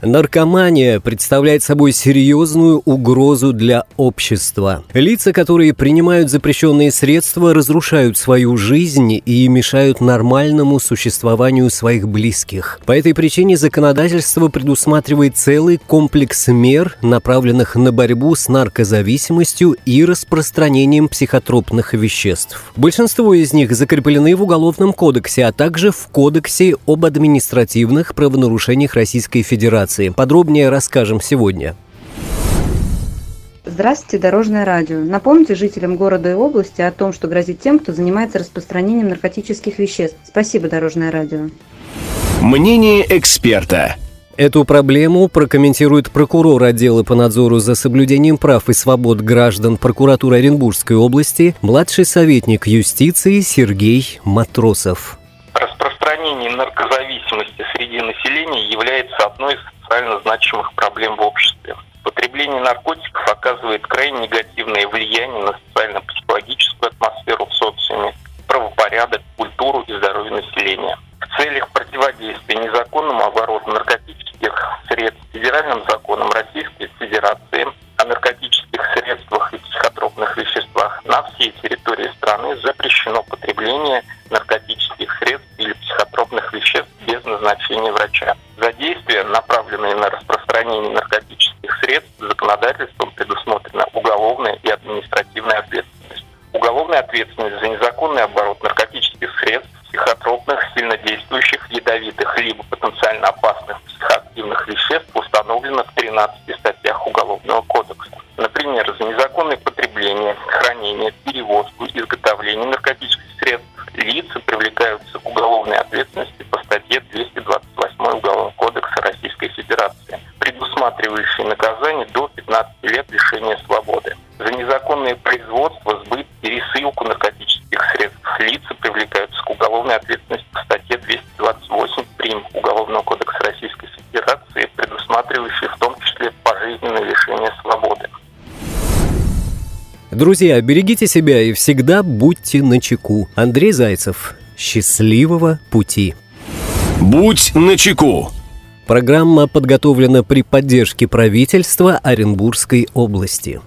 Наркомания представляет собой серьезную угрозу для общества. Лица, которые принимают запрещенные средства, разрушают свою жизнь и мешают нормальному существованию своих близких. По этой причине законодательство предусматривает целый комплекс мер, направленных на борьбу с наркозависимостью и распространением психотропных веществ. Большинство из них закреплены в Уголовном кодексе, а также в Кодексе об административных правонарушениях Российской Федерации ситуации. Подробнее расскажем сегодня. Здравствуйте, Дорожное радио. Напомните жителям города и области о том, что грозит тем, кто занимается распространением наркотических веществ. Спасибо, Дорожное радио. Мнение эксперта. Эту проблему прокомментирует прокурор отдела по надзору за соблюдением прав и свобод граждан прокуратуры Оренбургской области, младший советник юстиции Сергей Матросов. Распространение наркозависимости среди населения является одной из социально значимых проблем в обществе. Потребление наркотиков оказывает крайне негативное влияние на социально-психологическую атмосферу в социуме, правопорядок, культуру и здоровье населения. В целях противодействия незаконному обороту наркотических средств федеральным законом Российской Федерации о наркотических средствах и психотропных веществах на всей территории страны запрещено потребление назначения врача. За действия, направленные на распространение наркотических средств, законодательством предусмотрена уголовная и административная ответственность. Уголовная ответственность за незаконный оборот наркотических средств, психотропных, сильнодействующих, ядовитых, либо потенциально опасных психоактивных веществ установлена в 13 статьях Уголовного кодекса. Например, за незаконное потребление, хранение, перевозку, изготовление предусматривающей наказание до 15 лет лишения свободы. За незаконное производство, сбыт, пересылку наркотических средств лица привлекаются к уголовной ответственности по статье 228 прим. Уголовного кодекса Российской Федерации, предусматривающей в том числе пожизненное лишение свободы. Друзья, берегите себя и всегда будьте начеку. Андрей Зайцев. Счастливого пути. Будь начеку. Программа подготовлена при поддержке правительства Оренбургской области.